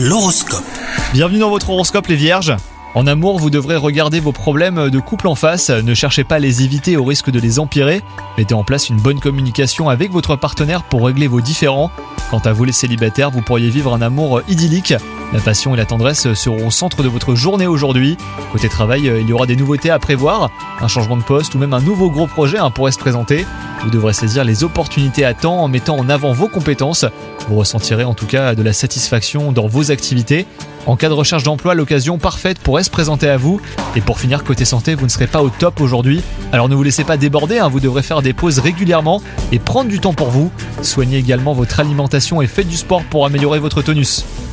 L'horoscope. Bienvenue dans votre horoscope les vierges. En amour, vous devrez regarder vos problèmes de couple en face, ne cherchez pas à les éviter au risque de les empirer, mettez en place une bonne communication avec votre partenaire pour régler vos différends. Quant à vous les célibataires, vous pourriez vivre un amour idyllique. La passion et la tendresse seront au centre de votre journée aujourd'hui. Côté travail, il y aura des nouveautés à prévoir, un changement de poste ou même un nouveau gros projet hein, pourrait se présenter. Vous devrez saisir les opportunités à temps en mettant en avant vos compétences. Vous ressentirez en tout cas de la satisfaction dans vos activités. En cas de recherche d'emploi, l'occasion parfaite pourrait se présenter à vous. Et pour finir, côté santé, vous ne serez pas au top aujourd'hui. Alors ne vous laissez pas déborder, hein, vous devrez faire des pauses régulièrement et prendre du temps pour vous. Soignez également votre alimentation et faites du sport pour améliorer votre tonus.